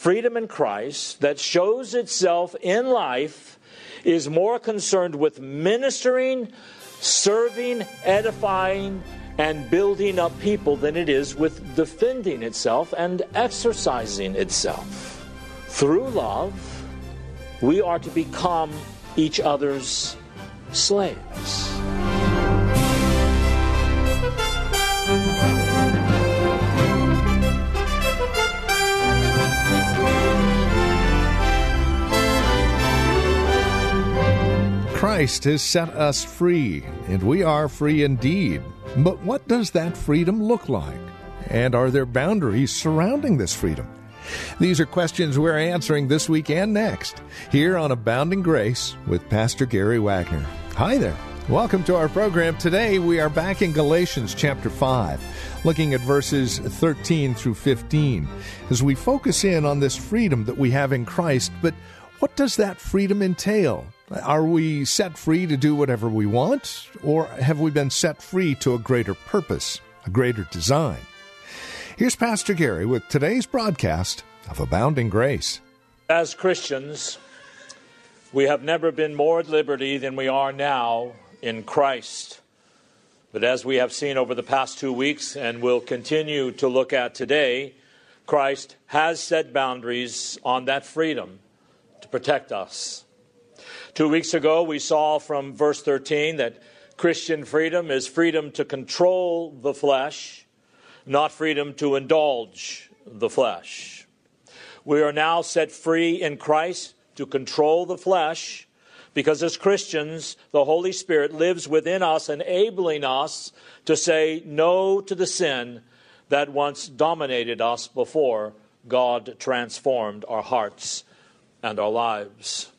Freedom in Christ that shows itself in life is more concerned with ministering, serving, edifying, and building up people than it is with defending itself and exercising itself. Through love, we are to become each other's slaves. Christ has set us free, and we are free indeed. But what does that freedom look like? And are there boundaries surrounding this freedom? These are questions we're answering this week and next, here on Abounding Grace with Pastor Gary Wagner. Hi there. Welcome to our program. Today we are back in Galatians chapter 5, looking at verses 13 through 15, as we focus in on this freedom that we have in Christ. But what does that freedom entail? Are we set free to do whatever we want, or have we been set free to a greater purpose, a greater design? Here's Pastor Gary with today's broadcast of Abounding Grace. As Christians, we have never been more at liberty than we are now in Christ. But as we have seen over the past two weeks and will continue to look at today, Christ has set boundaries on that freedom to protect us. Two weeks ago, we saw from verse 13 that Christian freedom is freedom to control the flesh, not freedom to indulge the flesh. We are now set free in Christ to control the flesh because as Christians, the Holy Spirit lives within us, enabling us to say no to the sin that once dominated us before God transformed our hearts and our lives.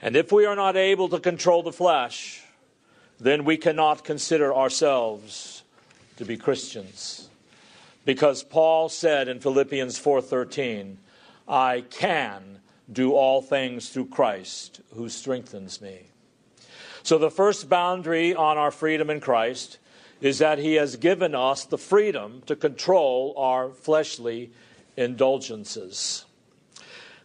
And if we are not able to control the flesh, then we cannot consider ourselves to be Christians. Because Paul said in Philippians 4:13, I can do all things through Christ who strengthens me. So the first boundary on our freedom in Christ is that he has given us the freedom to control our fleshly indulgences.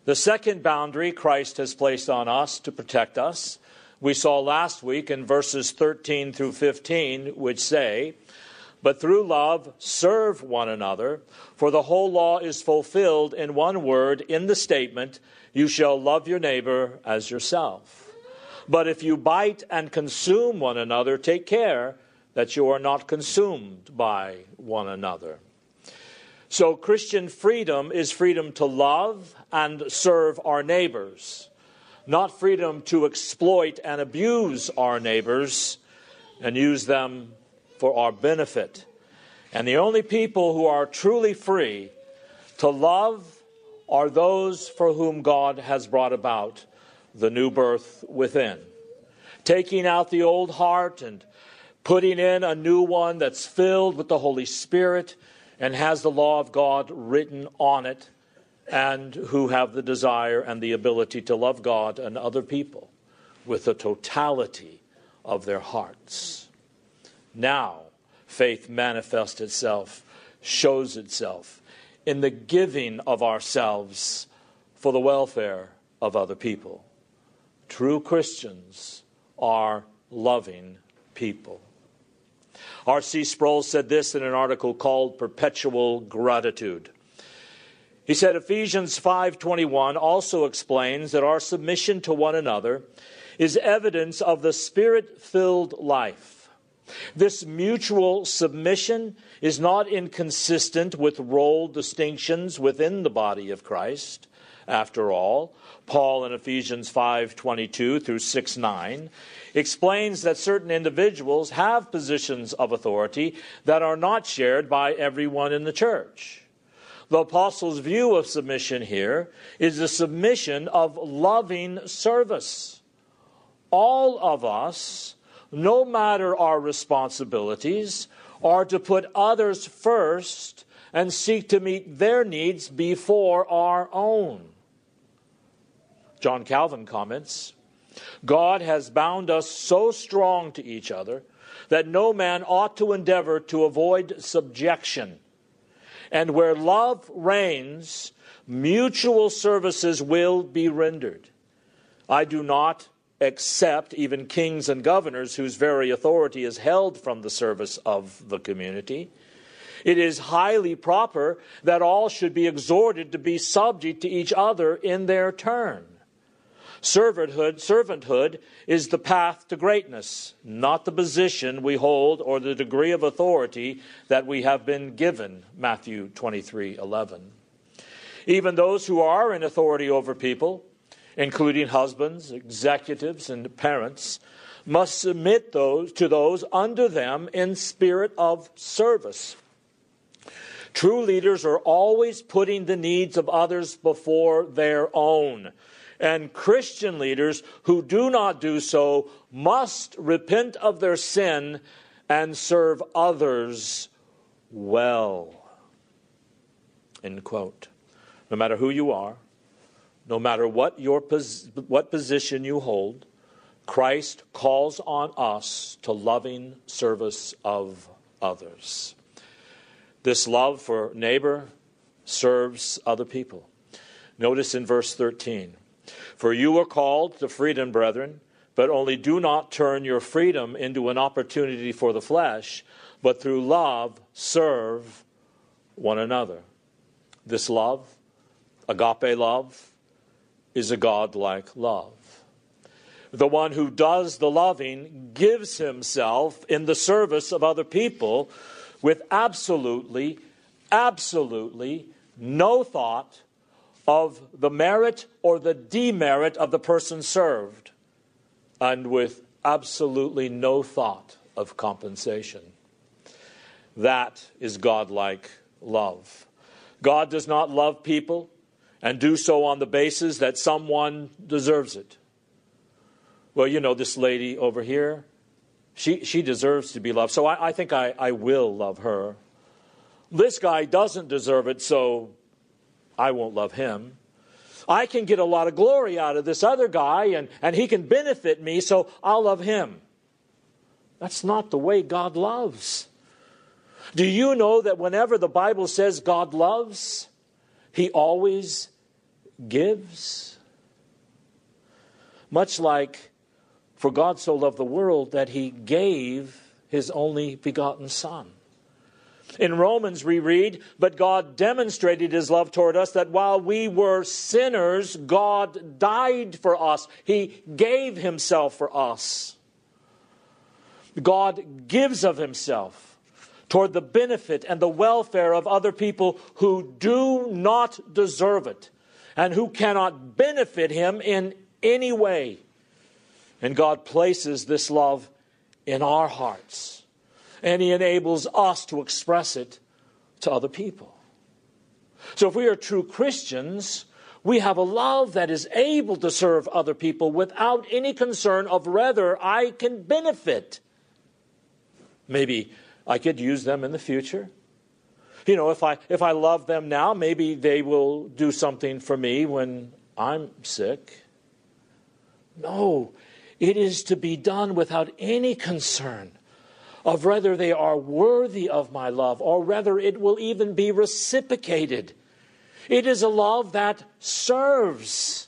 The second boundary Christ has placed on us to protect us, we saw last week in verses 13 through 15, which say, But through love serve one another, for the whole law is fulfilled in one word in the statement, You shall love your neighbor as yourself. But if you bite and consume one another, take care that you are not consumed by one another. So, Christian freedom is freedom to love and serve our neighbors, not freedom to exploit and abuse our neighbors and use them for our benefit. And the only people who are truly free to love are those for whom God has brought about the new birth within. Taking out the old heart and putting in a new one that's filled with the Holy Spirit and has the law of God written on it, and who have the desire and the ability to love God and other people with the totality of their hearts. Now, faith manifests itself, shows itself in the giving of ourselves for the welfare of other people. True Christians are loving people. R.C. Sproul said this in an article called Perpetual Gratitude. He said Ephesians 5:21 also explains that our submission to one another is evidence of the spirit-filled life. This mutual submission is not inconsistent with role distinctions within the body of Christ. After all, Paul in Ephesians 5:22 through 6:9 explains that certain individuals have positions of authority that are not shared by everyone in the church. The apostles' view of submission here is the submission of loving service. All of us, no matter our responsibilities, are to put others first and seek to meet their needs before our own. John Calvin comments God has bound us so strong to each other that no man ought to endeavor to avoid subjection. And where love reigns, mutual services will be rendered. I do not accept even kings and governors whose very authority is held from the service of the community. It is highly proper that all should be exhorted to be subject to each other in their turn. Servanthood, servanthood is the path to greatness, not the position we hold or the degree of authority that we have been given. Matthew 23 11. Even those who are in authority over people, including husbands, executives, and parents, must submit those to those under them in spirit of service. True leaders are always putting the needs of others before their own and Christian leaders who do not do so must repent of their sin and serve others well. End quote. No matter who you are, no matter what your pos- what position you hold, Christ calls on us to loving service of others. This love for neighbor serves other people. Notice in verse 13 for you are called to freedom, brethren, but only do not turn your freedom into an opportunity for the flesh, but through love serve one another. This love, agape love, is a godlike love. The one who does the loving gives himself in the service of other people with absolutely, absolutely no thought of the merit or the demerit of the person served, and with absolutely no thought of compensation. That is godlike love. God does not love people and do so on the basis that someone deserves it. Well, you know, this lady over here, she, she deserves to be loved, so I, I think I, I will love her. This guy doesn't deserve it, so I won't love him. I can get a lot of glory out of this other guy and, and he can benefit me, so I'll love him. That's not the way God loves. Do you know that whenever the Bible says God loves, he always gives? Much like, for God so loved the world that he gave his only begotten Son. In Romans, we read, But God demonstrated his love toward us that while we were sinners, God died for us. He gave himself for us. God gives of himself toward the benefit and the welfare of other people who do not deserve it and who cannot benefit him in any way. And God places this love in our hearts and He enables us to express it to other people. So if we are true Christians, we have a love that is able to serve other people without any concern of whether I can benefit. Maybe I could use them in the future. You know, if I if I love them now, maybe they will do something for me when I'm sick. No, it is to be done without any concern of whether they are worthy of my love or whether it will even be reciprocated. It is a love that serves,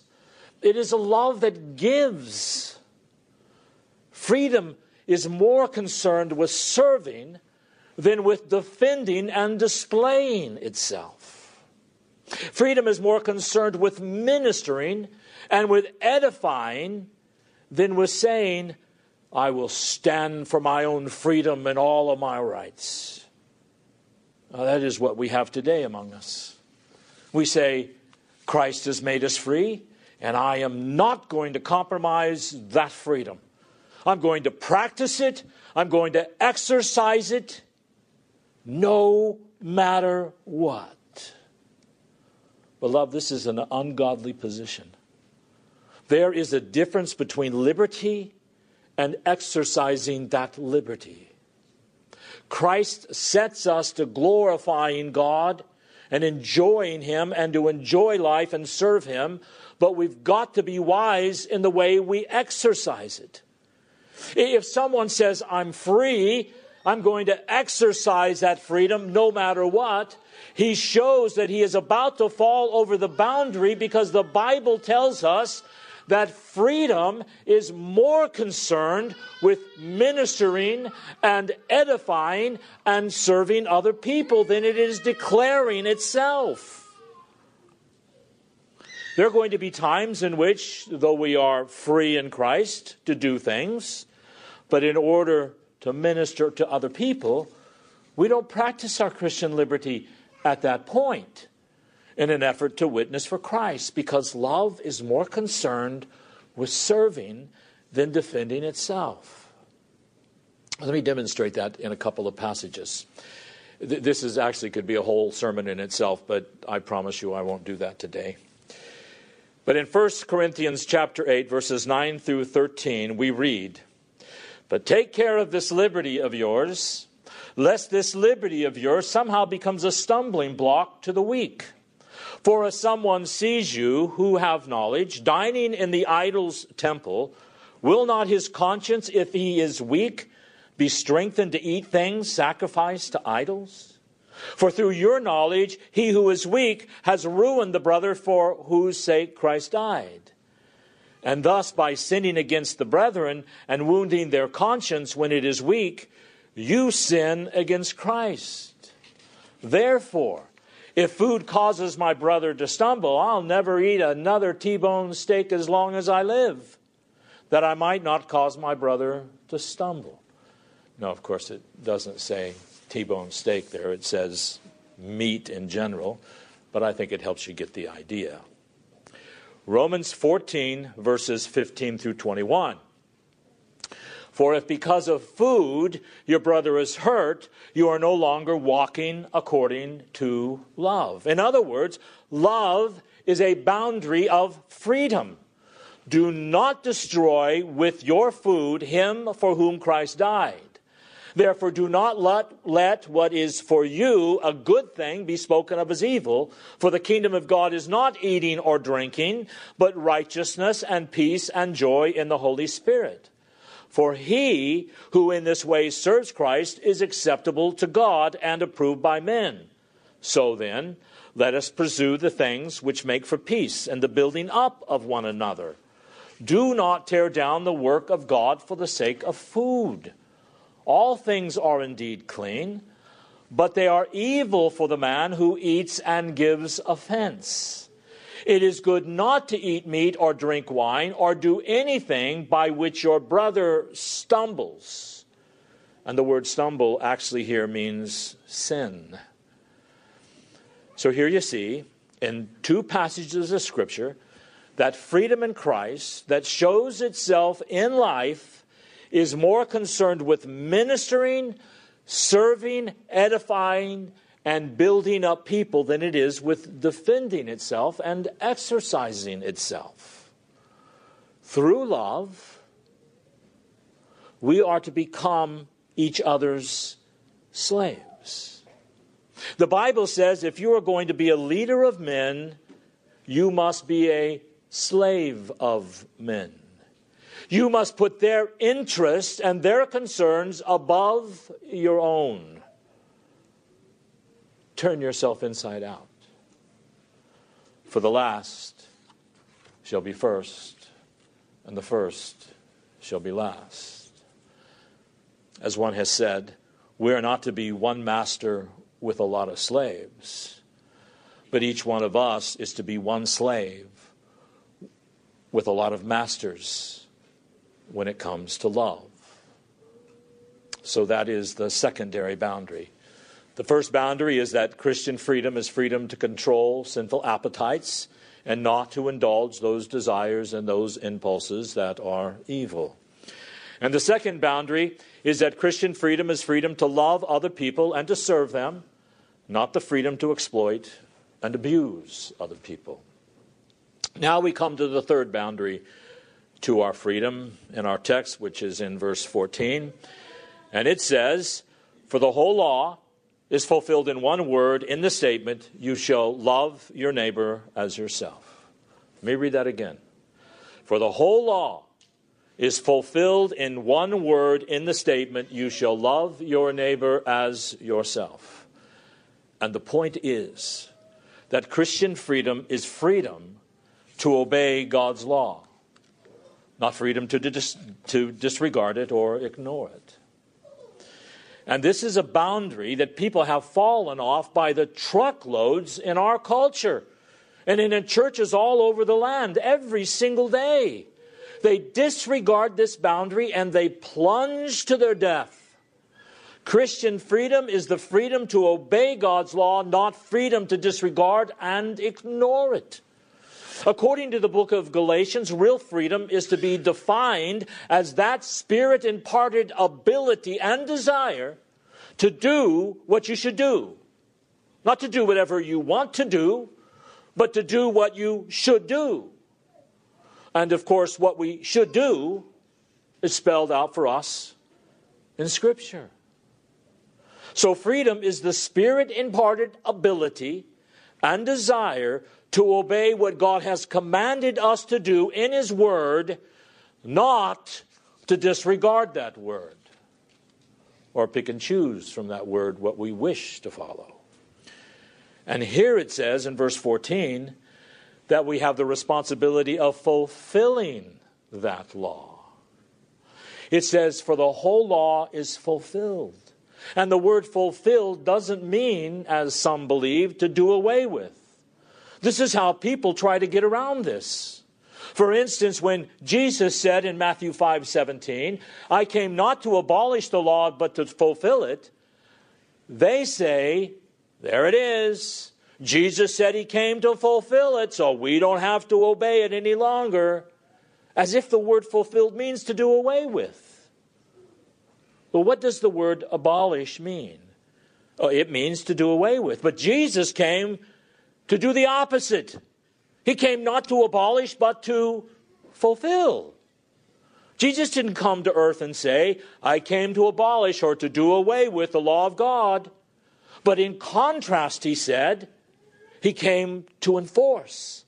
it is a love that gives. Freedom is more concerned with serving than with defending and displaying itself. Freedom is more concerned with ministering and with edifying than with saying, I will stand for my own freedom and all of my rights. Now, that is what we have today among us. We say, Christ has made us free, and I am not going to compromise that freedom. I'm going to practice it, I'm going to exercise it, no matter what. Beloved, this is an ungodly position. There is a difference between liberty and exercising that liberty. Christ sets us to glorifying God and enjoying Him and to enjoy life and serve Him, but we've got to be wise in the way we exercise it. If someone says, I'm free, I'm going to exercise that freedom no matter what, he shows that he is about to fall over the boundary because the Bible tells us that freedom is more concerned with ministering and edifying and serving other people than it is declaring itself. There are going to be times in which, though we are free in Christ to do things, but in order to minister to other people, we don't practice our Christian liberty at that point in an effort to witness for Christ because love is more concerned with serving than defending itself. Let me demonstrate that in a couple of passages. This is actually could be a whole sermon in itself, but I promise you I won't do that today. But in 1 Corinthians chapter 8 verses 9 through 13 we read, "But take care of this liberty of yours, lest this liberty of yours somehow becomes a stumbling block to the weak." For if someone sees you who have knowledge dining in the idol's temple, will not his conscience, if he is weak, be strengthened to eat things sacrificed to idols? For through your knowledge, he who is weak has ruined the brother for whose sake Christ died. And thus, by sinning against the brethren and wounding their conscience when it is weak, you sin against Christ. Therefore, if food causes my brother to stumble, I'll never eat another T bone steak as long as I live, that I might not cause my brother to stumble. No, of course, it doesn't say T bone steak there, it says meat in general, but I think it helps you get the idea. Romans 14, verses 15 through 21. For if because of food your brother is hurt, you are no longer walking according to love. In other words, love is a boundary of freedom. Do not destroy with your food him for whom Christ died. Therefore, do not let, let what is for you a good thing be spoken of as evil, for the kingdom of God is not eating or drinking, but righteousness and peace and joy in the Holy Spirit. For he who in this way serves Christ is acceptable to God and approved by men. So then, let us pursue the things which make for peace and the building up of one another. Do not tear down the work of God for the sake of food. All things are indeed clean, but they are evil for the man who eats and gives offense. It is good not to eat meat or drink wine or do anything by which your brother stumbles. And the word stumble actually here means sin. So here you see in two passages of Scripture that freedom in Christ that shows itself in life is more concerned with ministering, serving, edifying, and building up people than it is with defending itself and exercising itself. Through love, we are to become each other's slaves. The Bible says if you are going to be a leader of men, you must be a slave of men. You must put their interests and their concerns above your own turn yourself inside out. For the last shall be first, and the first shall be last. As one has said, we are not to be one master with a lot of slaves, but each one of us is to be one slave with a lot of masters when it comes to love. So that is the secondary boundary. The first boundary is that Christian freedom is freedom to control sinful appetites and not to indulge those desires and those impulses that are evil. And the second boundary is that Christian freedom is freedom to love other people and to serve them, not the freedom to exploit and abuse other people. Now we come to the third boundary to our freedom in our text, which is in verse 14. And it says, For the whole law is fulfilled in one word in the statement, You shall love your neighbor as yourself. Let me read that again. For the whole law is fulfilled in one word in the statement, You shall love your neighbor as yourself. And the point is that Christian freedom is freedom to obey God's law, not freedom to, dis- to disregard it or ignore it. And this is a boundary that people have fallen off by the truckloads in our culture and in churches all over the land every single day. They disregard this boundary and they plunge to their death. Christian freedom is the freedom to obey God's law, not freedom to disregard and ignore it. According to the book of Galatians, real freedom is to be defined as that spirit imparted ability and desire to do what you should do. Not to do whatever you want to do, but to do what you should do. And of course, what we should do is spelled out for us in Scripture. So, freedom is the spirit imparted ability and desire to obey what God has commanded us to do in His Word, not to disregard that Word or pick and choose from that Word what we wish to follow. And here it says in verse 14 that we have the responsibility of fulfilling that law. It says, For the whole law is fulfilled. And the word fulfilled doesn't mean, as some believe, to do away with. This is how people try to get around this. For instance, when Jesus said in Matthew 5 17, I came not to abolish the law, but to fulfill it, they say, there it is. Jesus said he came to fulfill it, so we don't have to obey it any longer. As if the word fulfilled means to do away with. Well, what does the word abolish mean? Oh, it means to do away with. But Jesus came to do the opposite. He came not to abolish, but to fulfill. Jesus didn't come to earth and say, I came to abolish or to do away with the law of God. But in contrast, he said, he came to enforce,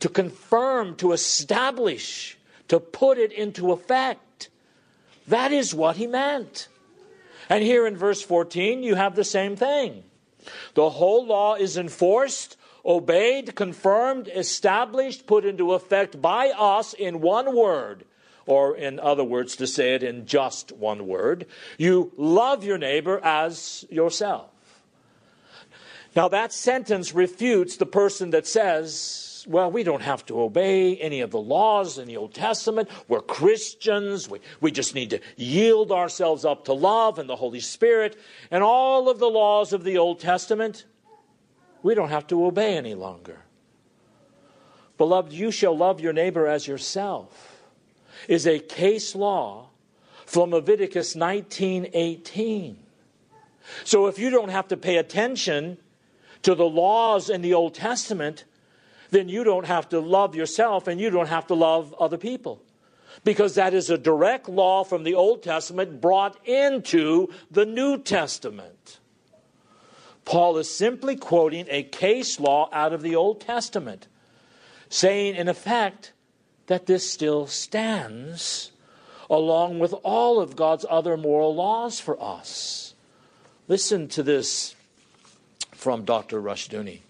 to confirm, to establish, to put it into effect. That is what he meant. And here in verse 14, you have the same thing. The whole law is enforced obeyed, confirmed, established, put into effect by us in one word. Or, in other words, to say it in just one word, you love your neighbor as yourself. Now, that sentence refutes the person that says, well, we don't have to obey any of the laws in the Old Testament. We're Christians. We, we just need to yield ourselves up to love and the Holy Spirit. And all of the laws of the Old Testament we don't have to obey any longer. Beloved, you shall love your neighbor as yourself is a case law from Leviticus 19:18. So if you don't have to pay attention to the laws in the Old Testament, then you don't have to love yourself and you don't have to love other people. Because that is a direct law from the Old Testament brought into the New Testament. Paul is simply quoting a case law out of the Old Testament, saying, in effect, that this still stands along with all of God's other moral laws for us. Listen to this from Dr. Rushdoony.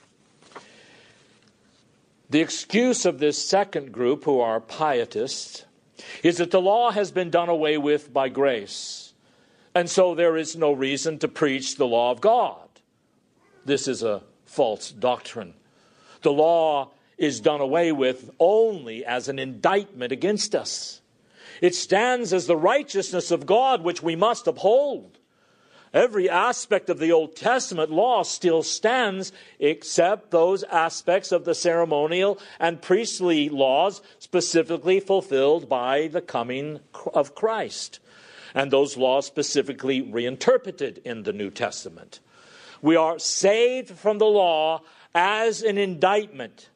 The excuse of this second group, who are pietists, is that the law has been done away with by grace, and so there is no reason to preach the law of God. This is a false doctrine. The law is done away with only as an indictment against us. It stands as the righteousness of God which we must uphold. Every aspect of the Old Testament law still stands except those aspects of the ceremonial and priestly laws specifically fulfilled by the coming of Christ, and those laws specifically reinterpreted in the New Testament. We are saved from the law as an indictment,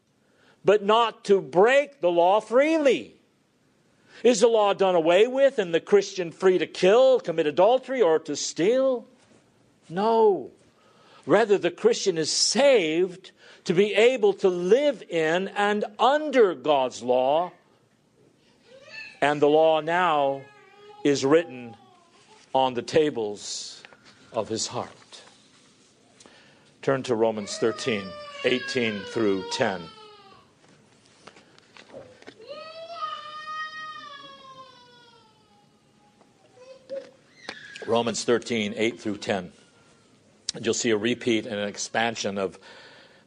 but not to break the law freely. Is the law done away with and the Christian free to kill, commit adultery, or to steal? No. Rather, the Christian is saved to be able to live in and under God's law. And the law now is written on the tables of his heart. Turn to Romans 13, 18 through 10. Romans 13, 8 through 10. And you'll see a repeat and an expansion of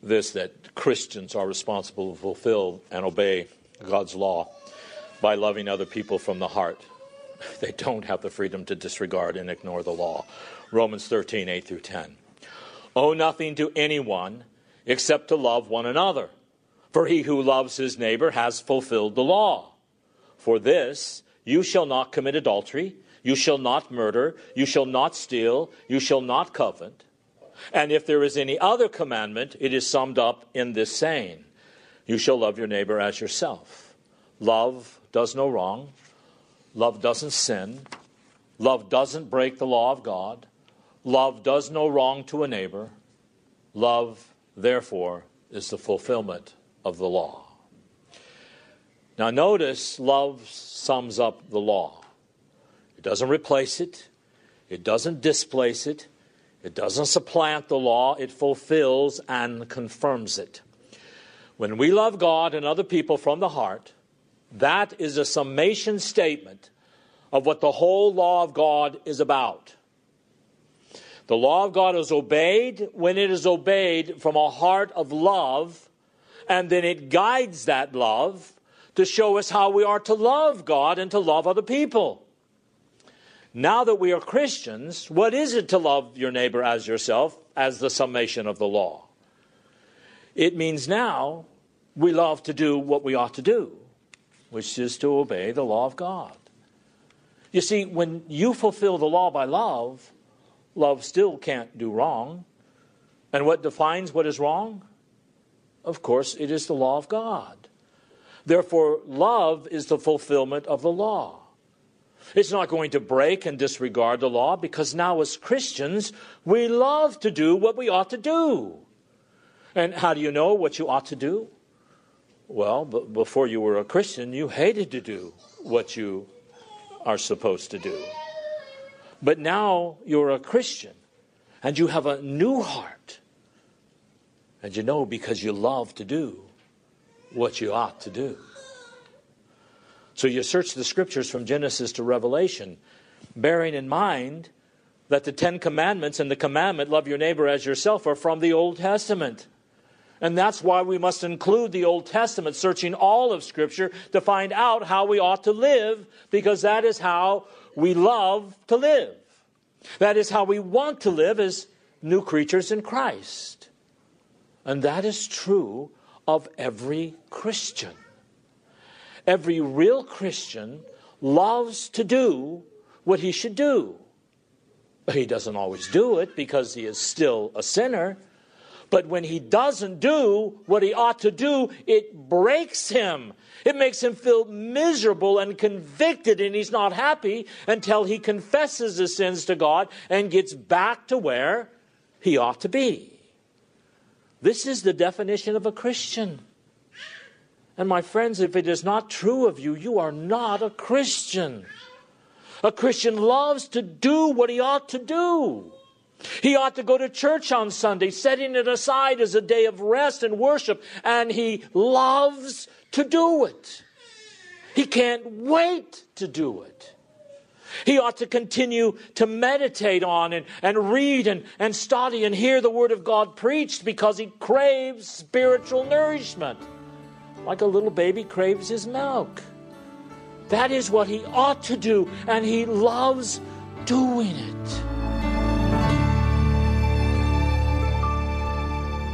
this that Christians are responsible to fulfill and obey God's law by loving other people from the heart. They don't have the freedom to disregard and ignore the law. Romans 13, 8 through 10. Owe nothing to anyone except to love one another. For he who loves his neighbor has fulfilled the law. For this, you shall not commit adultery. You shall not murder. You shall not steal. You shall not covet. And if there is any other commandment, it is summed up in this saying You shall love your neighbor as yourself. Love does no wrong. Love doesn't sin. Love doesn't break the law of God. Love does no wrong to a neighbor. Love, therefore, is the fulfillment of the law. Now, notice love sums up the law. It doesn't replace it, it doesn't displace it, it doesn't supplant the law, it fulfills and confirms it. When we love God and other people from the heart, that is a summation statement of what the whole law of God is about. The law of God is obeyed when it is obeyed from a heart of love, and then it guides that love to show us how we are to love God and to love other people. Now that we are Christians, what is it to love your neighbor as yourself as the summation of the law? It means now we love to do what we ought to do, which is to obey the law of God. You see, when you fulfill the law by love, love still can't do wrong. And what defines what is wrong? Of course, it is the law of God. Therefore, love is the fulfillment of the law. It's not going to break and disregard the law because now, as Christians, we love to do what we ought to do. And how do you know what you ought to do? Well, b- before you were a Christian, you hated to do what you are supposed to do. But now you're a Christian and you have a new heart. And you know because you love to do what you ought to do. So you search the scriptures from Genesis to Revelation, bearing in mind that the Ten Commandments and the commandment, love your neighbor as yourself, are from the Old Testament. And that's why we must include the Old Testament, searching all of Scripture to find out how we ought to live, because that is how we love to live. That is how we want to live as new creatures in Christ. And that is true of every Christian. Every real Christian loves to do what he should do. He doesn't always do it because he is still a sinner. But when he doesn't do what he ought to do, it breaks him. It makes him feel miserable and convicted, and he's not happy until he confesses his sins to God and gets back to where he ought to be. This is the definition of a Christian. And my friends, if it is not true of you, you are not a Christian. A Christian loves to do what he ought to do. He ought to go to church on Sunday, setting it aside as a day of rest and worship, and he loves to do it. He can't wait to do it. He ought to continue to meditate on and, and read and, and study and hear the Word of God preached because he craves spiritual nourishment like a little baby craves his milk. That is what he ought to do, and he loves doing it.